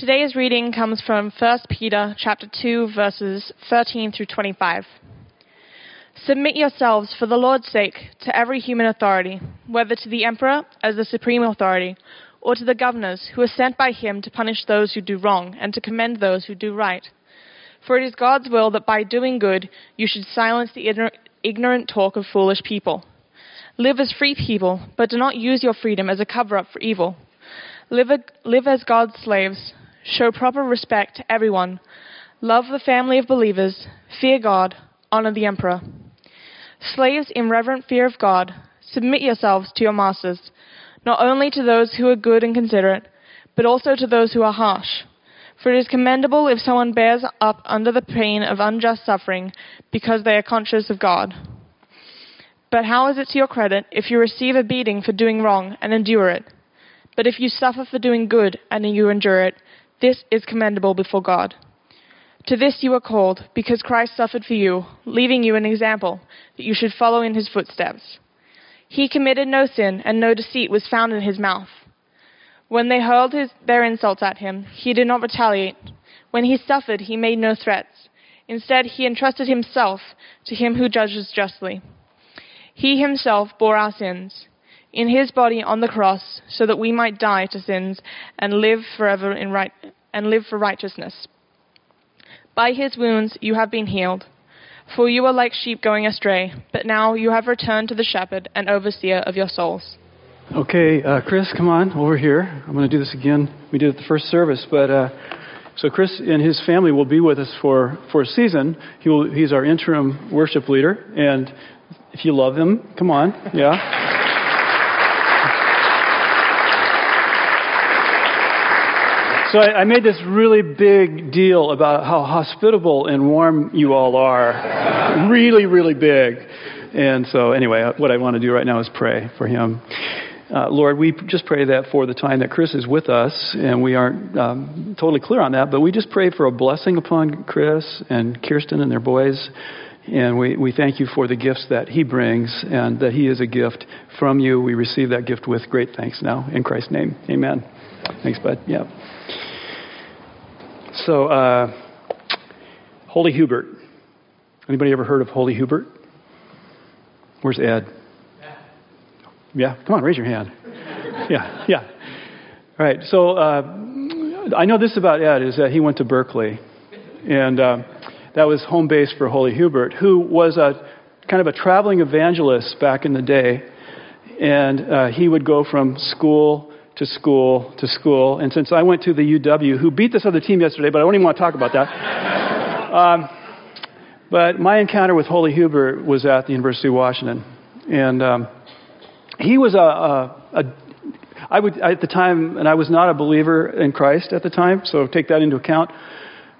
Today's reading comes from 1 Peter chapter 2 verses 13 through 25. Submit yourselves for the Lord's sake to every human authority, whether to the emperor as the supreme authority, or to the governors who are sent by him to punish those who do wrong and to commend those who do right. For it is God's will that by doing good you should silence the ignorant talk of foolish people. Live as free people, but do not use your freedom as a cover up for evil. Live, live as God's slaves. Show proper respect to everyone. Love the family of believers. Fear God. Honor the emperor. Slaves, in reverent fear of God, submit yourselves to your masters, not only to those who are good and considerate, but also to those who are harsh. For it is commendable if someone bears up under the pain of unjust suffering because they are conscious of God. But how is it to your credit if you receive a beating for doing wrong and endure it? But if you suffer for doing good and you endure it, this is commendable before God. To this you are called, because Christ suffered for you, leaving you an example, that you should follow in his footsteps. He committed no sin, and no deceit was found in his mouth. When they hurled his, their insults at him, he did not retaliate. When he suffered, he made no threats. Instead, he entrusted himself to him who judges justly. He himself bore our sins in his body on the cross, so that we might die to sins and live forever in right and live for righteousness. By his wounds you have been healed. For you were like sheep going astray, but now you have returned to the shepherd and overseer of your souls. Okay, uh, Chris, come on over here. I'm going to do this again. We did it the first service, but uh, so Chris and his family will be with us for, for a season. He will, he's our interim worship leader, and if you love him, come on, yeah. So I, I, made this really big deal about how hospitable and warm you all are. really, really big. And so, anyway, uh, what I want to do right now is pray for him. Uh, Lord, we just pray that for the time that Chris is with us, and we aren't um, totally clear on that, but we just pray for a blessing upon Chris and Kirsten and their boys. And we, we thank you for the gifts that he brings and that he is a gift from you. We receive that gift with great thanks now. In Christ's name, amen. Thanks, bud. Yeah. So, uh, Holy Hubert. Anybody ever heard of Holy Hubert? Where's Ed? Yeah, come on, raise your hand. Yeah, yeah. All right, so uh, I know this about Ed is that he went to Berkeley, and uh, that was home base for Holy Hubert, who was a kind of a traveling evangelist back in the day, and uh, he would go from school to school to school. And since I went to the UW, who beat this other team yesterday, but I don't even want to talk about that. um, but my encounter with Holy Hubert was at the University of Washington. And um, he was a, a, a I would, at the time, and I was not a believer in Christ at the time, so take that into account.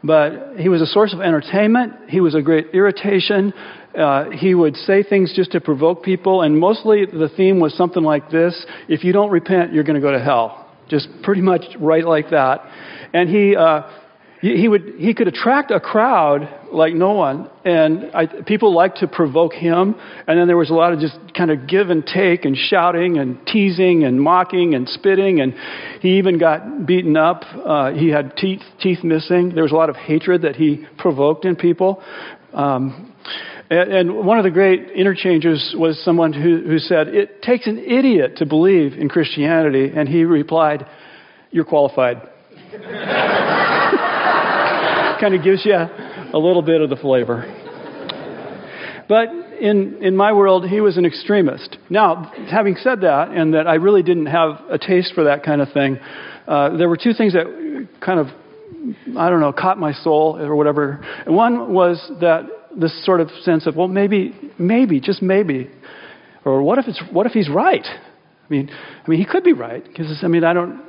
But he was a source of entertainment. He was a great irritation. Uh, he would say things just to provoke people, and mostly the theme was something like this If you don't repent, you're going to go to hell. Just pretty much right like that. And he, uh, he, would, he could attract a crowd like no one, and I, people liked to provoke him. And then there was a lot of just kind of give and take, and shouting, and teasing, and mocking, and spitting. And he even got beaten up. Uh, he had teeth, teeth missing. There was a lot of hatred that he provoked in people. Um, and one of the great interchanges was someone who, who said, It takes an idiot to believe in Christianity. And he replied, You're qualified. kind of gives you a little bit of the flavor. But in, in my world, he was an extremist. Now, having said that, and that I really didn't have a taste for that kind of thing, uh, there were two things that kind of, I don't know, caught my soul or whatever. One was that this sort of sense of, well, maybe, maybe, just maybe, or what if it's, what if he's right? I mean, I mean, he could be right because I mean, I don't,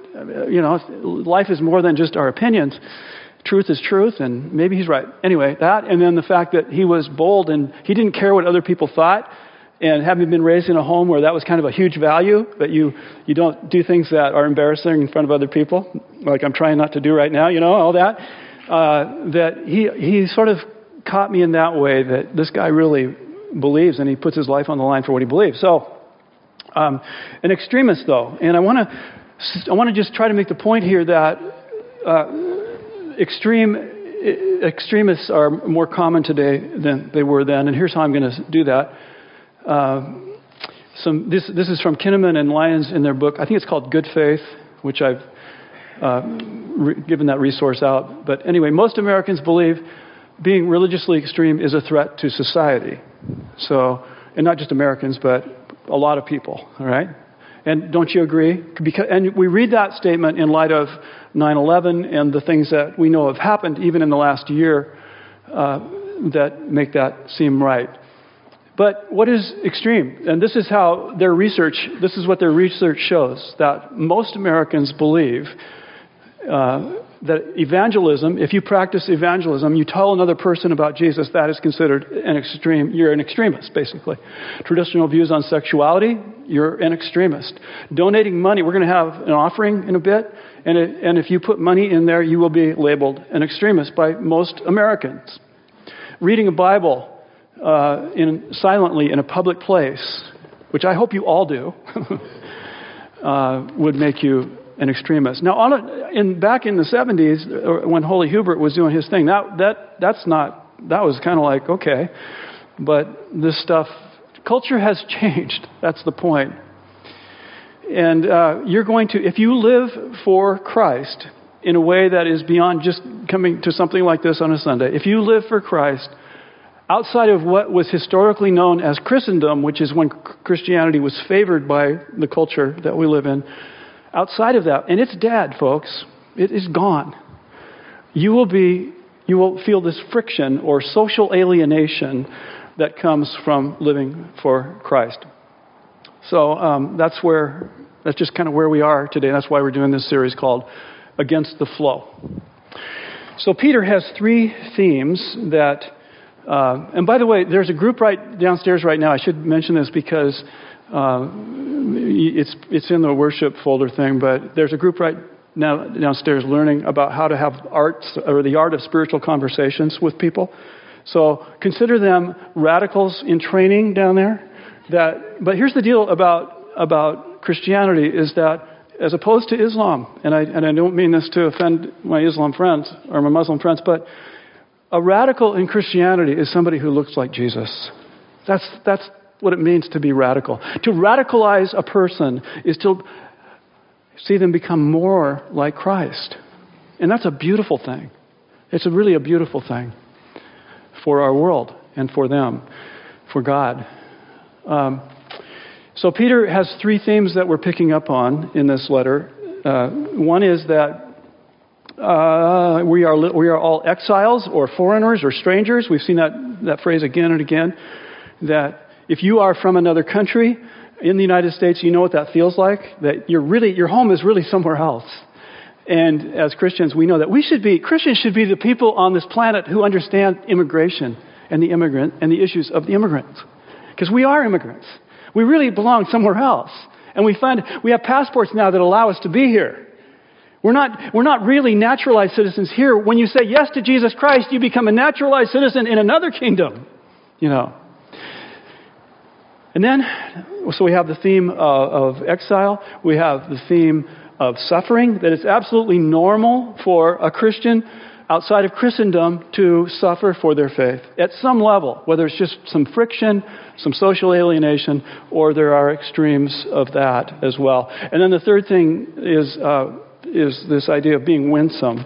you know, life is more than just our opinions. Truth is truth, and maybe he's right. Anyway, that, and then the fact that he was bold and he didn't care what other people thought. And having been raised in a home where that was kind of a huge value, that you, you don't do things that are embarrassing in front of other people, like I'm trying not to do right now, you know, all that, uh, that he, he sort of caught me in that way that this guy really believes and he puts his life on the line for what he believes. So, um, an extremist though, and I want to I want to just try to make the point here that uh, extreme extremists are more common today than they were then, and here's how I'm going to do that. Uh, some, this, this is from Kinnaman and Lyons in their book. I think it's called Good Faith, which I've uh, re- given that resource out. But anyway, most Americans believe being religiously extreme is a threat to society. So, and not just Americans, but a lot of people, all right? And don't you agree? Because, and we read that statement in light of 9 11 and the things that we know have happened even in the last year uh, that make that seem right. But what is extreme? And this is how their research, this is what their research shows that most Americans believe uh, that evangelism, if you practice evangelism, you tell another person about Jesus, that is considered an extreme, you're an extremist, basically. Traditional views on sexuality, you're an extremist. Donating money, we're going to have an offering in a bit, and, it, and if you put money in there, you will be labeled an extremist by most Americans. Reading a Bible uh, in, silently in a public place, which I hope you all do, uh, would make you an extremist. Now, on a, in, back in the 70s, uh, when Holy Hubert was doing his thing, that, that, that's not, that was kind of like, okay. But this stuff, culture has changed. That's the point. And uh, you're going to, if you live for Christ in a way that is beyond just coming to something like this on a Sunday, if you live for Christ outside of what was historically known as Christendom, which is when Christianity was favored by the culture that we live in, outside of that, and it's dead, folks, it is gone. You will be, you will feel this friction or social alienation that comes from living for Christ. So um, that's where, that's just kind of where we are today. That's why we're doing this series called Against the Flow. So Peter has three themes that, uh, and by the way, there's a group right downstairs right now. I should mention this because uh, it's, it's in the worship folder thing, but there's a group right now downstairs learning about how to have arts or the art of spiritual conversations with people. So consider them radicals in training down there. That, but here's the deal about, about Christianity is that as opposed to Islam, and I, and I don't mean this to offend my Islam friends or my Muslim friends, but a radical in Christianity is somebody who looks like Jesus. That's, that's, what it means to be radical. To radicalize a person is to see them become more like Christ. And that's a beautiful thing. It's a really a beautiful thing for our world and for them, for God. Um, so, Peter has three themes that we're picking up on in this letter. Uh, one is that uh, we, are, we are all exiles or foreigners or strangers. We've seen that, that phrase again and again. That if you are from another country in the United States, you know what that feels like. That you're really, your home is really somewhere else. And as Christians, we know that we should be, Christians should be the people on this planet who understand immigration and the immigrant and the issues of the immigrants. Because we are immigrants. We really belong somewhere else. And we find we have passports now that allow us to be here. We're not, we're not really naturalized citizens here. When you say yes to Jesus Christ, you become a naturalized citizen in another kingdom. You know. And then, so we have the theme uh, of exile. We have the theme of suffering, that it's absolutely normal for a Christian outside of Christendom to suffer for their faith at some level, whether it's just some friction, some social alienation, or there are extremes of that as well. And then the third thing is, uh, is this idea of being winsome.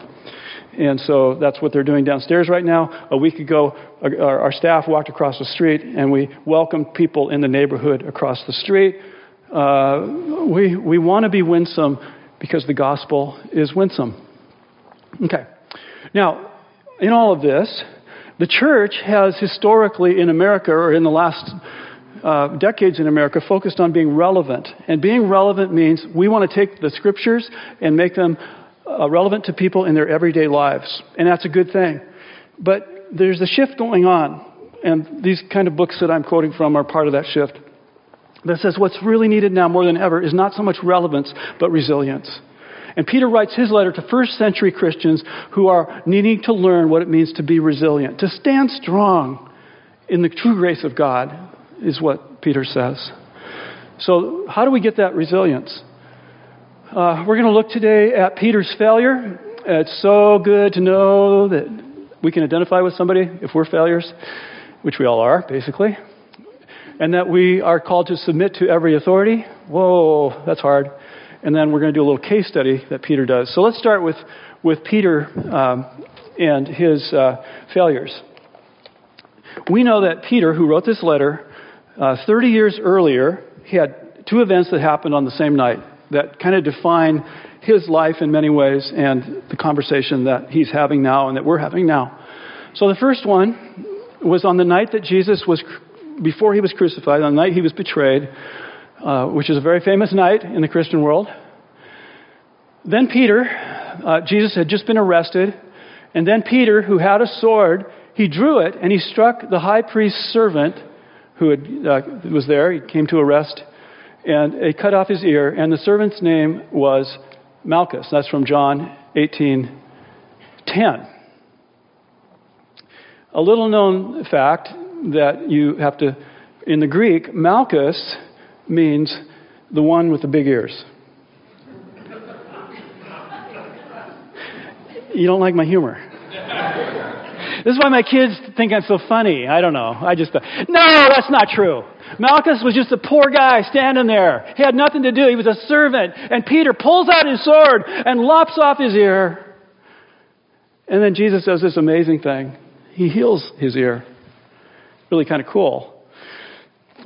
And so that's what they're doing downstairs right now. A week ago, our, our staff walked across the street and we welcomed people in the neighborhood across the street. Uh, we we want to be winsome because the gospel is winsome. Okay. Now, in all of this, the church has historically in America, or in the last uh, decades in America, focused on being relevant. And being relevant means we want to take the scriptures and make them uh, relevant to people in their everyday lives. And that's a good thing. But there's a shift going on. And these kind of books that I'm quoting from are part of that shift. That says what's really needed now more than ever is not so much relevance, but resilience. And Peter writes his letter to first century Christians who are needing to learn what it means to be resilient, to stand strong in the true grace of God, is what Peter says. So, how do we get that resilience? Uh, we're going to look today at Peter's failure It's so good to know that we can identify with somebody if we're failures, which we all are, basically, and that we are called to submit to every authority. Whoa, that's hard. And then we're going to do a little case study that Peter does. So let's start with, with Peter um, and his uh, failures. We know that Peter, who wrote this letter uh, 30 years earlier, he had two events that happened on the same night that kind of define his life in many ways and the conversation that he's having now and that we're having now. So the first one was on the night that Jesus was, before he was crucified, on the night he was betrayed, uh, which is a very famous night in the Christian world. Then Peter, uh, Jesus had just been arrested, and then Peter, who had a sword, he drew it and he struck the high priest's servant who had, uh, was there. He came to arrest, and he cut off his ear, and the servant's name was Malchus. That's from John 18:10. A little known fact that you have to, in the Greek, Malchus means the one with the big ears. You don't like my humor. This is why my kids think I'm so funny. I don't know. I just thought, no, that's not true. Malchus was just a poor guy standing there. He had nothing to do. He was a servant. And Peter pulls out his sword and lops off his ear. And then Jesus does this amazing thing. He heals his ear. Really kind of cool.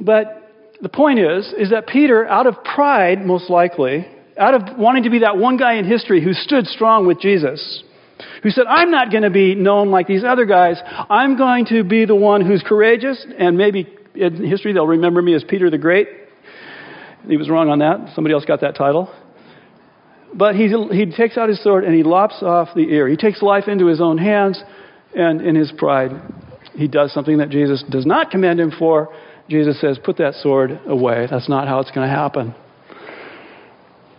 But the point is, is that Peter, out of pride, most likely, out of wanting to be that one guy in history who stood strong with Jesus, who said, I'm not going to be known like these other guys. I'm going to be the one who's courageous, and maybe in history they'll remember me as Peter the Great. He was wrong on that. Somebody else got that title. But he, he takes out his sword and he lops off the ear. He takes life into his own hands, and in his pride, he does something that Jesus does not commend him for. Jesus says, Put that sword away. That's not how it's going to happen.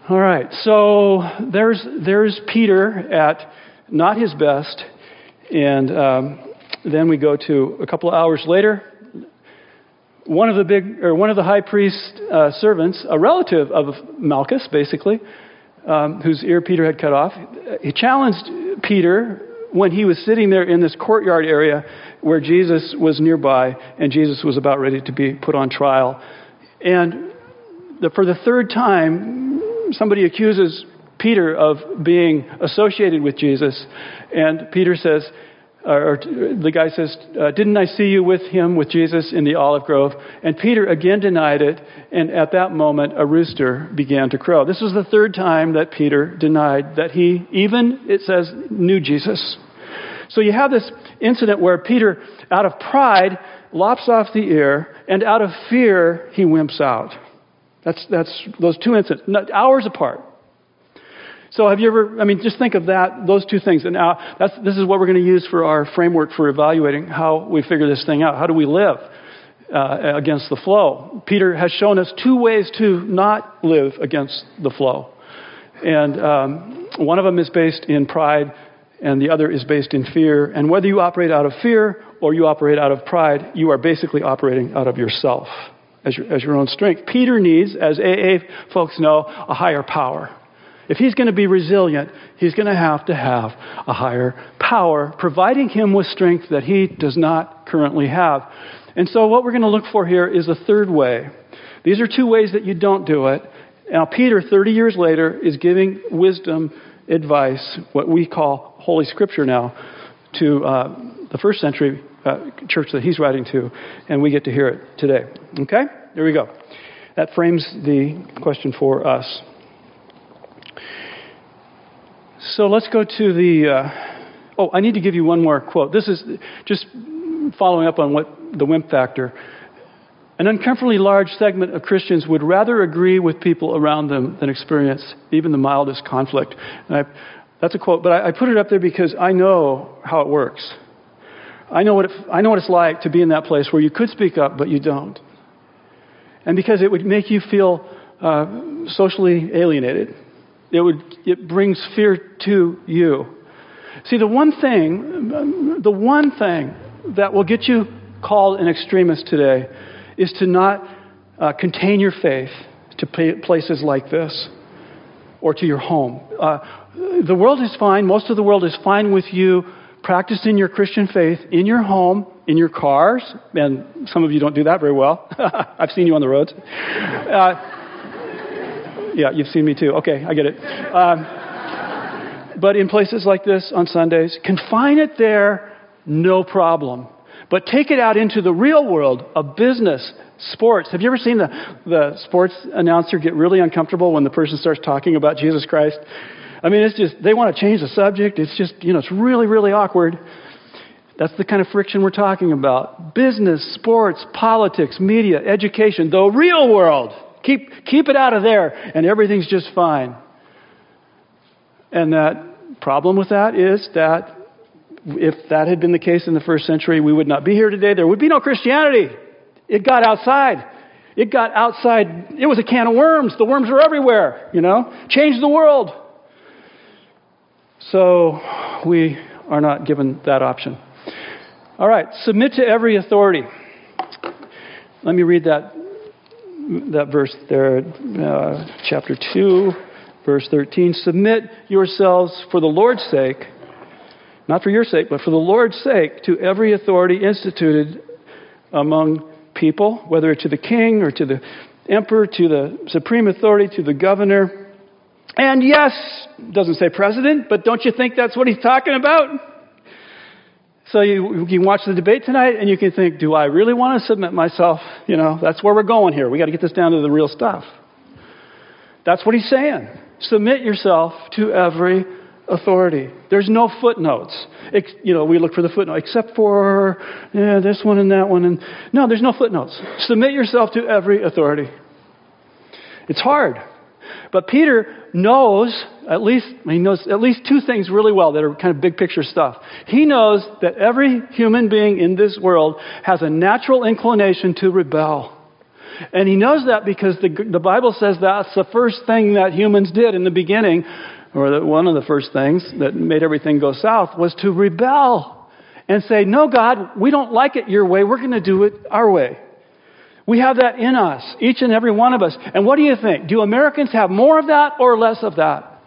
All right, so there's, there's Peter at not his best. And um, then we go to a couple of hours later. One of the big, or one of the high priest's uh, servants, a relative of Malchus, basically, um, whose ear Peter had cut off, he challenged Peter when he was sitting there in this courtyard area where Jesus was nearby and Jesus was about ready to be put on trial. And the, for the third time, somebody accuses Peter of being associated with Jesus. And Peter says, or the guy says, uh, Didn't I see you with him, with Jesus, in the olive grove? And Peter again denied it. And at that moment, a rooster began to crow. This was the third time that Peter denied that he even, it says, knew Jesus. So you have this incident where Peter, out of pride, lops off the ear, and out of fear, he wimps out. That's, that's those two incidents, hours apart. So have you ever, I mean, just think of that, those two things. And now, that's, this is what we're going to use for our framework for evaluating how we figure this thing out. How do we live uh, against the flow? Peter has shown us two ways to not live against the flow. And um, one of them is based in pride, and the other is based in fear. And whether you operate out of fear or you operate out of pride, you are basically operating out of yourself as your, as your own strength. Peter needs, as AA folks know, a higher power. If he's going to be resilient, he's going to have to have a higher power, providing him with strength that he does not currently have. And so, what we're going to look for here is a third way. These are two ways that you don't do it. Now, Peter, 30 years later, is giving wisdom advice, what we call Holy Scripture now, to uh, the first century uh, church that he's writing to, and we get to hear it today. Okay? There we go. That frames the question for us. So let's go to the. Uh, oh, I need to give you one more quote. This is just following up on what the wimp factor. An uncomfortably large segment of Christians would rather agree with people around them than experience even the mildest conflict. I, that's a quote, but I, I, put it up there because I know how it works. I know, what it, I know what it's like to be in that place where you could speak up, but you don't. And because it would make you feel uh, socially alienated. It, would, it brings fear to you. See, the one thing, the one thing that will get you called an extremist today is to not uh, contain your faith to places like this. or to your home. Uh, the world is fine. Most of the world is fine with you practicing your Christian faith in your home, in your cars, and some of you don't do that very well. I've seen you on the roads. Uh, yeah, you've seen me too. Okay, I get it. Um, but in places like this on Sundays, confine it there, no problem. But take it out into the real world of business, sports. Have you ever seen the, the sports announcer get really uncomfortable when the person starts talking about Jesus Christ? I mean, it's just, they want to change the subject. It's just, you know, it's really, really awkward. That's the kind of friction we're talking about. Business, sports, politics, media, education, the real world. Keep, keep it out of there, and everything's just fine. And that problem with that is that if that had been the case in the first century, we would not be here today. There would be no Christianity. It got outside. It got outside. It was a can of worms. The worms were everywhere, you know. Changed the world. So we are not given that option. All right, submit to every authority. Let me read that that verse there, uh, chapter 2, verse 13. Submit yourselves for the Lord's sake, not for your sake, but for the Lord's sake, to every authority instituted among people, whether to the king or to the emperor, to the supreme authority, to the governor. And yes, doesn't say president, but don't you think that's what he's talking about? So you, you can watch the debate tonight and you can think, do I really want to submit myself? You know, that's where we're going here. We got to get this down to the real stuff. That's what he's saying. Submit yourself to every authority. There's no footnotes. You know, we look for the footnote, except for yeah, this one and that one. And no, there's no footnotes. Submit yourself to every authority. It's hard. But Peter knows at least he knows at least two things really well that are kind of big picture stuff. He knows that every human being in this world has a natural inclination to rebel. And he knows that because the, the Bible says that's the first thing that humans did in the beginning, or one of the first things that made everything go south was to rebel and say, No, God, we don't like it your way. We're going to do it our way. We have that in us, each and every one of us. And what do you think? Do Americans have more of that or less of that?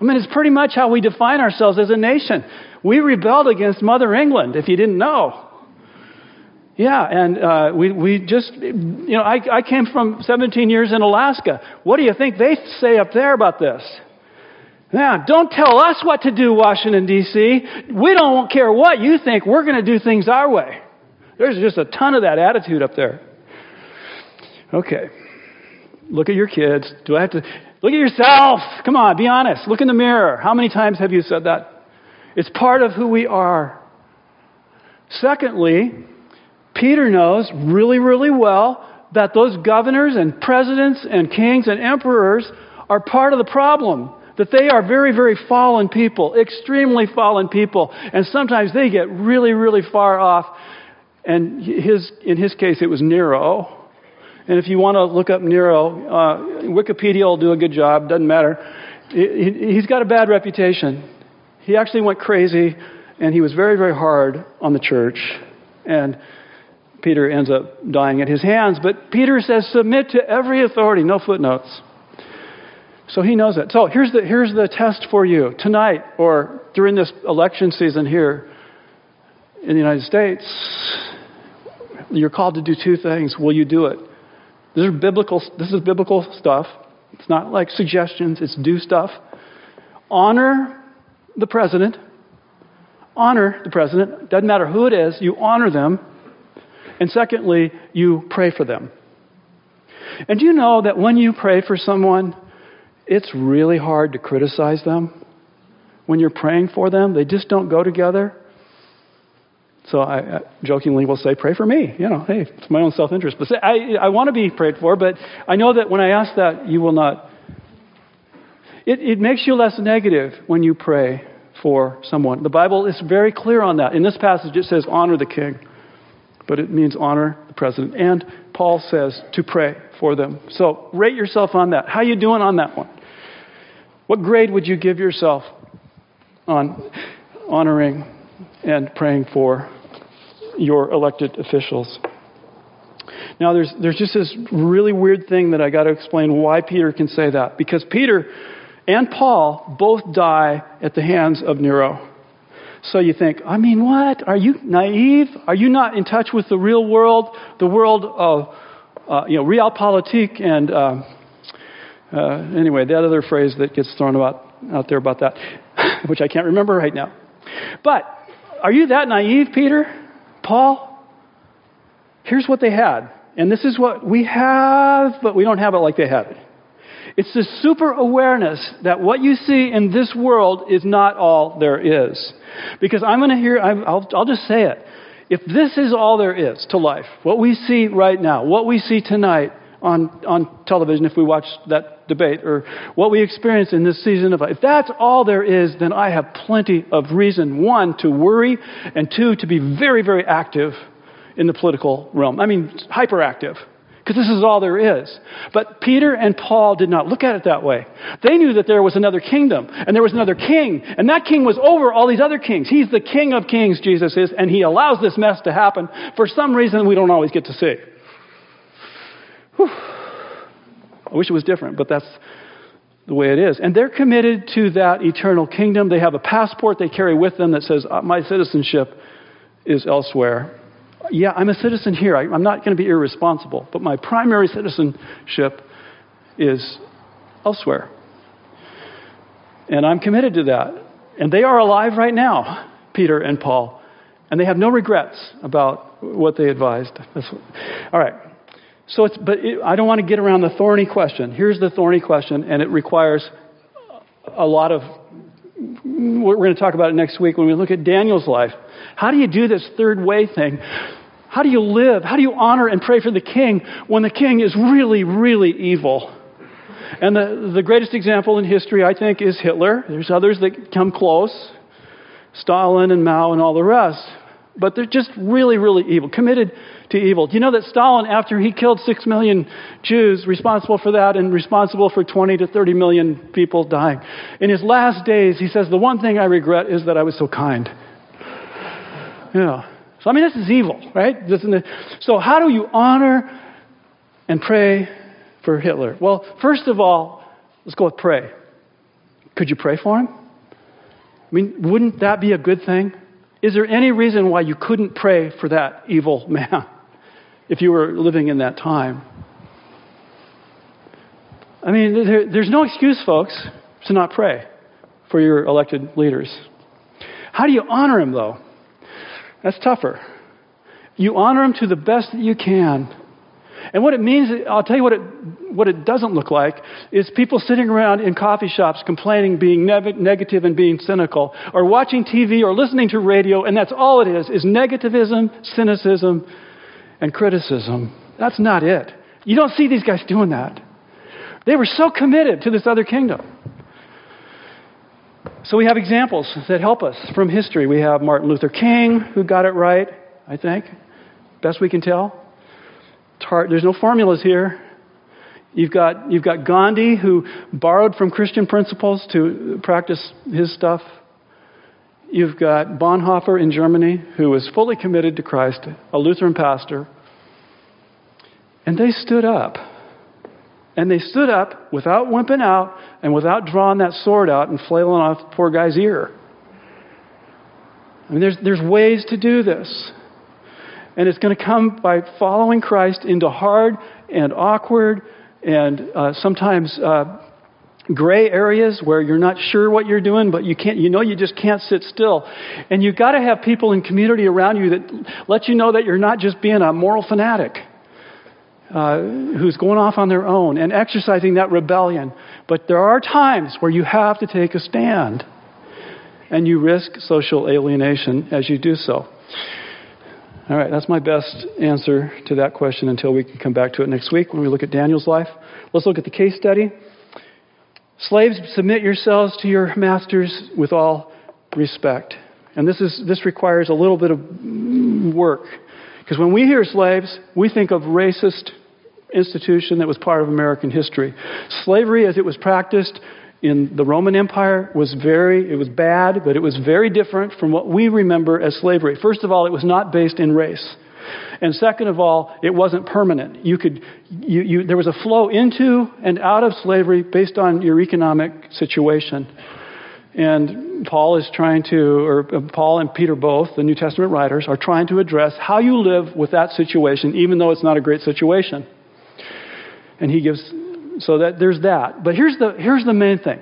I mean, it's pretty much how we define ourselves as a nation. We rebelled against Mother England, if you didn't know. Yeah, and uh, we, we just, you know, I, I came from 17 years in Alaska. What do you think they say up there about this? Now, don't tell us what to do, Washington, D.C. We don't care what you think. We're going to do things our way. There's just a ton of that attitude up there. Okay. Look at your kids. Do I have to look at yourself? Come on, be honest. Look in the mirror. How many times have you said that? It's part of who we are. Secondly, Peter knows really, really well that those governors and presidents and kings and emperors are part of the problem. That they are very, very fallen people, extremely fallen people, and sometimes they get really, really far off and his, in his case, it was Nero. And if you want to look up Nero, uh, Wikipedia will do a good job, doesn't matter. He, he's got a bad reputation. He actually went crazy, and he was very, very hard on the church. And Peter ends up dying at his hands. But Peter says, submit to every authority, no footnotes. So he knows it. So here's the, here's the test for you tonight or during this election season here in the United States. You're called to do two things. Will you do it? This is biblical, this is biblical stuff. It's not like suggestions, it's do stuff. Honor the president. Honor the president. Doesn't matter who it is, you honor them. And secondly, you pray for them. And do you know that when you pray for someone, it's really hard to criticize them? When you're praying for them, they just don't go together. So I, I jokingly will say, pray for me. You know, hey, it's my own self interest. But I, I want to be prayed for, but I know that when I ask that, you will not. It, it makes you less negative when you pray for someone. The Bible is very clear on that. In this passage, it says, honor the king, but it means honor the president. And Paul says to pray for them. So rate yourself on that. How you doing on that one? What grade would you give yourself on honoring and praying for your elected officials. Now, there's, there's just this really weird thing that I got to explain why Peter can say that. Because Peter and Paul both die at the hands of Nero. So you think, I mean, what? Are you naive? Are you not in touch with the real world, the world of, uh, you know, realpolitik and, uh, uh, anyway, that other phrase that gets thrown about, out there about that, which I can't remember right now. But are you that naive, Peter? Paul? Here's what they had. And this is what we have, but we don't have it like they have it. It's this super awareness that what you see in this world is not all there is. Because I'm going to hear, I'll, I'll just say it. If this is all there is to life, what we see right now, what we see tonight on, on television if we watch that debate, or what we experience in this season of life, if that's all there is, then I have plenty of reason, one, to worry, and two, to be very, very active in the political realm. I mean, hyperactive because this is all there is. But Peter and Paul did not look at it that way. They knew that there was another kingdom and there was another king, and that king was over all these other kings. He's the king of kings, Jesus is, and he allows this mess to happen for some reason we don't always get to see. I wish it was different, but that's the way it is. And they're committed to that eternal kingdom. They have a passport they carry with them that says, uh, My citizenship is elsewhere yeah, I'm a citizen here. I, am not going to be irresponsible, but my primary citizenship is elsewhere. And I'm committed to that. And they are alive right now, Peter and Paul. And they have no regrets about what they advised. all right. So it's, but it, I don't want to get around the thorny question. Here's the thorny question, and it requires a lot of. We're going to talk about it next week when we look at Daniel's life. How do you do this third way thing? How do you live? How do you honor and pray for the king when the king is really, really evil? And the, the greatest example in history, I think, is Hitler. There's others that come close Stalin and Mao and all the rest. But they're just really, really evil, committed to evil. Do you know that Stalin, after he killed six million Jews, responsible for that and responsible for 20 to 30 million people dying, in his last days, he says, The one thing I regret is that I was so kind. Yeah. So, I mean, this is evil, right? So, how do you honor and pray for Hitler? Well, first of all, let's go with pray. Could you pray for him? I mean, wouldn't that be a good thing? Is there any reason why you couldn't pray for that evil man if you were living in that time? I mean, there, there's no excuse, folks, to not pray for your elected leaders. How do you honor him, though? That's tougher. You honor them to the best that you can. And what it means, I'll tell you what it, what it doesn't look like, is people sitting around in coffee shops complaining, being negative and being cynical, or watching TV or listening to radio, and that's all it is, is negativism, cynicism, and criticism. That's not it. You don't see these guys doing that. They were so committed to this other kingdom. So we have examples that help us from history. We have Martin Luther King, who got it right, I think, best we can tell. There's no formulas here. You've got, you've got Gandhi, who borrowed from Christian principles to practice his stuff. You've got Bonhoeffer in Germany, who was fully committed to Christ, a Lutheran pastor. And they stood up and they stood up without wimping out and without drawing that sword out and flailing off the poor guy's ear. I mean, there's, there's ways to do this. And it's going to come by following Christ into hard and awkward and uh, sometimes uh, gray areas where you're not sure what you're doing, but you can't, you know, you just can't sit still. And you've got to have people in community around you that let you know that you're not just being a moral fanatic uh, who's going off on their own and exercising that rebellion. But there are times where you have to take a stand, and you risk social alienation as you do so. All right, that's my best answer to that question until we can come back to it next week when we look at Daniel's life. Let's look at the case study. Slaves, submit yourselves to your masters with all respect. And this, is, this requires a little bit of work because when we hear slaves, we think of racist institution that was part of American history. Slavery, as it was practiced in the Roman Empire, was very, it was bad, but it was very different from what we remember as slavery. First of all, it was not based in race. And second of all, it wasn't permanent. You could, you, you, there was a flow into and out of slavery based on your economic situation. And Paul is trying to, or uh, Paul and Peter both, the New Testament writers, are trying to address how you live with that situation, even though it's not a great situation. And he gives, so that there's that. But here's the, here's the main thing.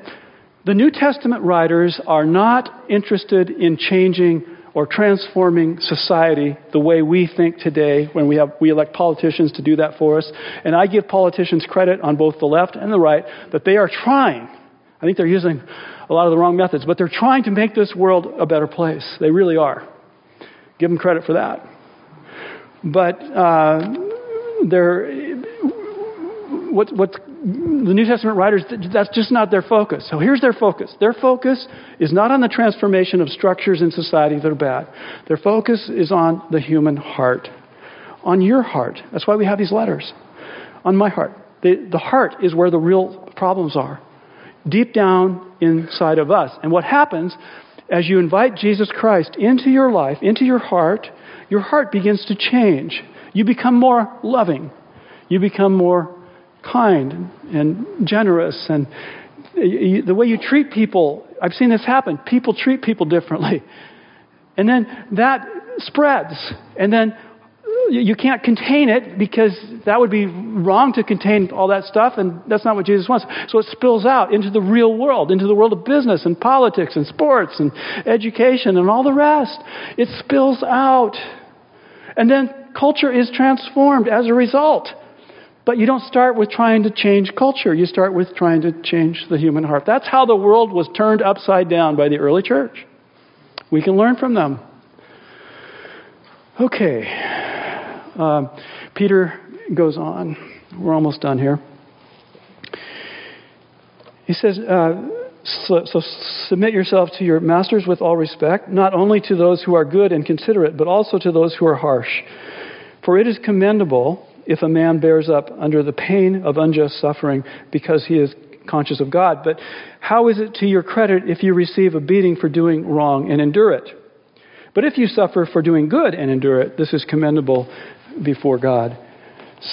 The New Testament writers are not interested in changing or transforming society the way we think today when we, have, we elect politicians to do that for us. And I give politicians credit on both the left and the right that they are trying. I think they're using a lot of the wrong methods, but they're trying to make this world a better place. They really are. Give them credit for that. But uh, they're, what, what the New Testament writers, that's just not their focus. So here's their focus. Their focus is not on the transformation of structures in society that are bad. Their focus is on the human heart, on your heart. That's why we have these letters. On my heart. The, the heart is where the real problems are, deep down inside of us. And what happens as you invite Jesus Christ into your life, into your heart, your heart begins to change. You become more loving. You become more kind and generous and the way you treat people i've seen this happen. People treat people differently. And then that spreads. And then you can't contain it because that would be wrong to contain all that stuff and that's not what jesus wants. So it spills out into the real world into the world of business and politics and sports and education and all the rest. It spills out. And then culture is transformed as a result but you don't start with trying to change culture. You start with trying to change the human heart. That's how the world was turned upside down by the early church. We can learn from them. Okay. Um, Peter goes on. We're almost done here. He says, uh, so, so, submit yourself to your masters with all respect, not only to those who are good and considerate, but also to those who are harsh. For it is commendable if a man bears up under the pain of unjust suffering because he is conscious of God. But how is it to your credit if you receive a beating for doing wrong and endure it? But if you suffer for doing good and endure it, this is commendable before God.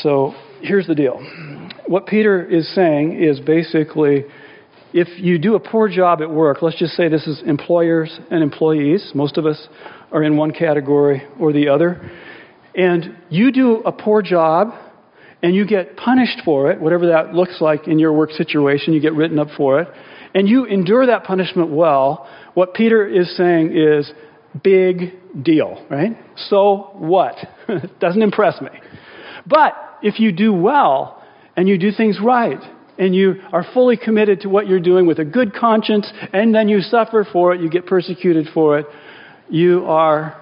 So here's the deal. What Peter is saying is basically if you do a poor job at work, let's just say this is employers and employees, most of us are in one category or the other and you do a poor job and you get punished for it, whatever that looks like in your work situation, you get written up for it, and you endure that punishment well, what Peter is saying is big deal, right? So what? Doesn't impress me. But if you do well and you do things right, and you are fully committed to what you're doing with a good conscience, and then you suffer for it, you get persecuted for it, you are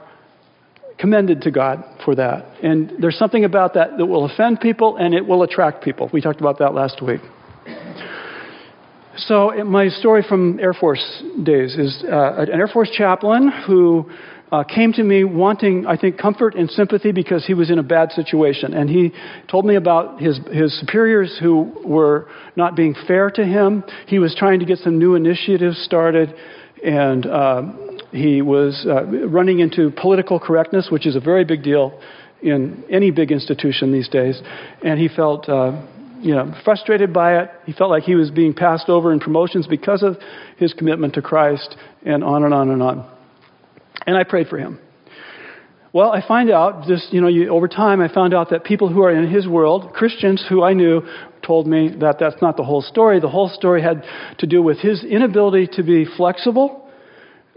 commended to God for that. And there's something about that that will offend people and it will attract people. We talked about that last week. So, my story from Air Force days is uh, an Air Force chaplain who uh, came to me wanting, I think, comfort and sympathy because he was in a bad situation. And he told me about his, his superiors who were not being fair to him. He was trying to get some new initiatives started. And uh, he was uh, running into political correctness, which is a very big deal in any big institution these days. And he felt, uh, you know, frustrated by it. He felt like he was being passed over in promotions because of his commitment to Christ, and on and on and on. And I prayed for him. Well, I find out just, you know, you, over time, I found out that people who are in his world, Christians who I knew, told me that that's not the whole story. The whole story had to do with his inability to be flexible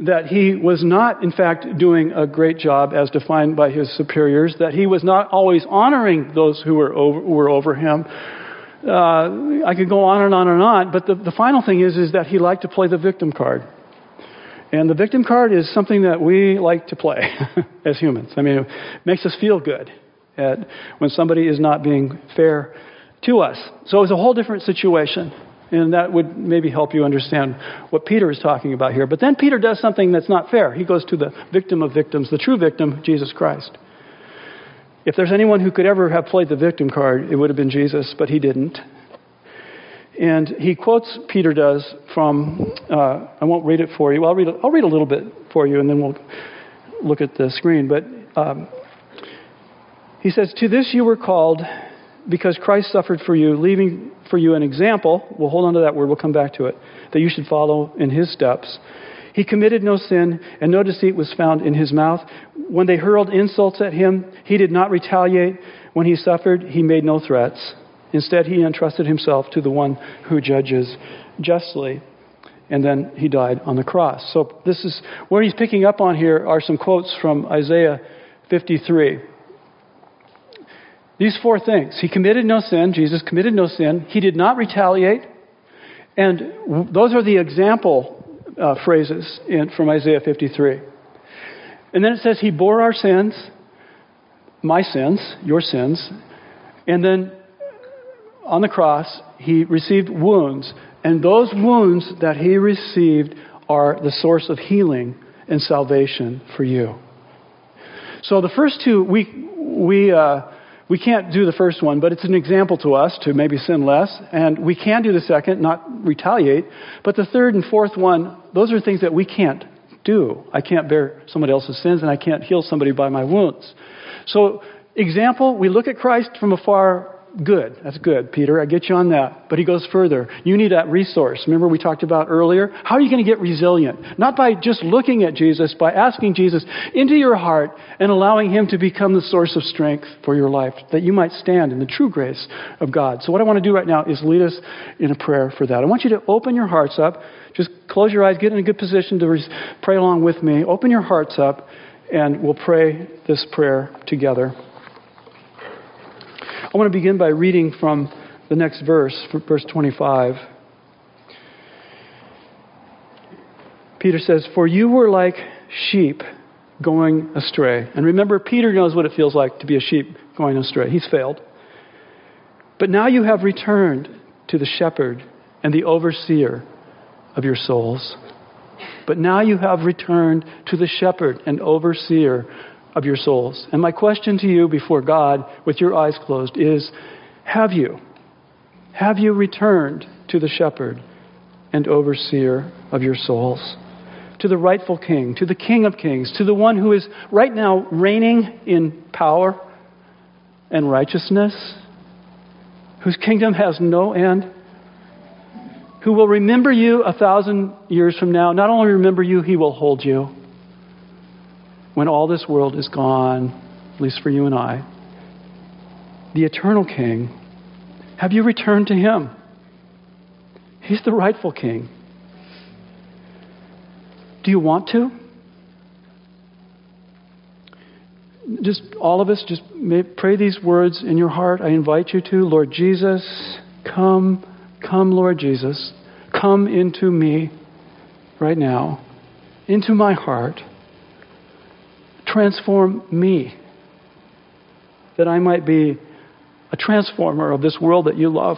that he was not, in fact, doing a great job as defined by his superiors, that he was not always honoring those who were over, were over him. Uh, I could go on and on and on, but the, the final thing is, is that he liked to play the victim card. And the victim card is something that we like to play as humans. I mean, it makes us feel good at, when somebody is not being fair to us. So it was a whole different situation. And that would maybe help you understand what Peter is talking about here. But then Peter does something that's not fair. He goes to the victim of victims, the true victim, Jesus Christ. If there's anyone who could ever have played the victim card, it would have been Jesus, but he didn't. And he quotes, Peter does, from, uh, I won't read it for you. I'll read, I'll read a little bit for you, and then we'll look at the screen. But um, He says, To this you were called because Christ suffered for you, leaving for you an example. We'll hold on to that word, we'll come back to it, that you should follow in his steps. He committed no sin, and no deceit was found in his mouth. When they hurled insults at him, he did not retaliate. When he suffered, he made no threats. Instead, he entrusted himself to the one who judges justly. And then he died on the cross. So, this is where he's picking up on here are some quotes from Isaiah 53. These four things. He committed no sin. Jesus committed no sin. He did not retaliate. And those are the example uh, phrases in, from Isaiah 53. And then it says, He bore our sins, my sins, your sins. And then on the cross, He received wounds. And those wounds that He received are the source of healing and salvation for you. So the first two, we, we, uh, we can't do the first one, but it's an example to us to maybe sin less. And we can do the second, not retaliate. But the third and fourth one, those are things that we can't do. I can't bear somebody else's sins, and I can't heal somebody by my wounds. So, example, we look at Christ from afar Good. That's good, Peter. I get you on that. But he goes further. You need that resource. Remember we talked about earlier? How are you going to get resilient? Not by just looking at Jesus, by asking Jesus into your heart and allowing him to become the source of strength for your life, that you might stand in the true grace of God. So what I want to do right now is lead us in a prayer for that. I want you to open your hearts up. Just close your eyes, get in a good position to pray along with me. Open your hearts up, and we'll pray this prayer together. I want to begin by reading from the next verse, verse 25. Peter says, For you were like sheep going astray. And remember, Peter knows what it feels like to be a sheep going astray. He's failed. But now you have returned to the shepherd and the overseer of your souls. But now you have returned to the shepherd and overseer of your souls. And my question to you before God, with your eyes closed, is Have you? Have you returned to the shepherd and overseer of your souls? To the rightful king, to the king of kings, to the one who is right now reigning in power and righteousness, whose kingdom has no end, who will remember you a thousand years from now. Not only remember you, he will hold you when all this world is gone, at least for you and I, the eternal King, have you returned to Him? He's the rightful King. Do you want to? Just all of us, just pray these words in your heart. I invite you to. Lord Jesus, come, come, Lord Jesus. Come into me right now, into my heart transform me, that I might be a transformer of this world that you love.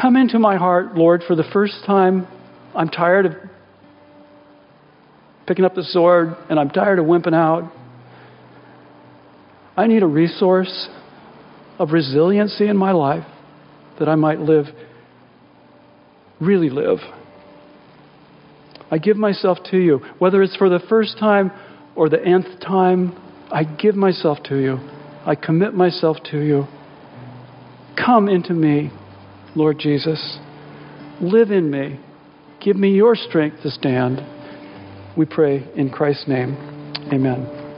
Come into my heart, Lord, for the first time. I'm tired of picking up the sword and I'm tired of wimping out. I need a resource of resiliency in my life that I might live, really live I give myself to you. Whether it's for the first time or the nth time, I give myself to you. I commit myself to you. Come into me, Lord Jesus. Live in me. Give me your strength to stand. We pray in Christ's name. Amen.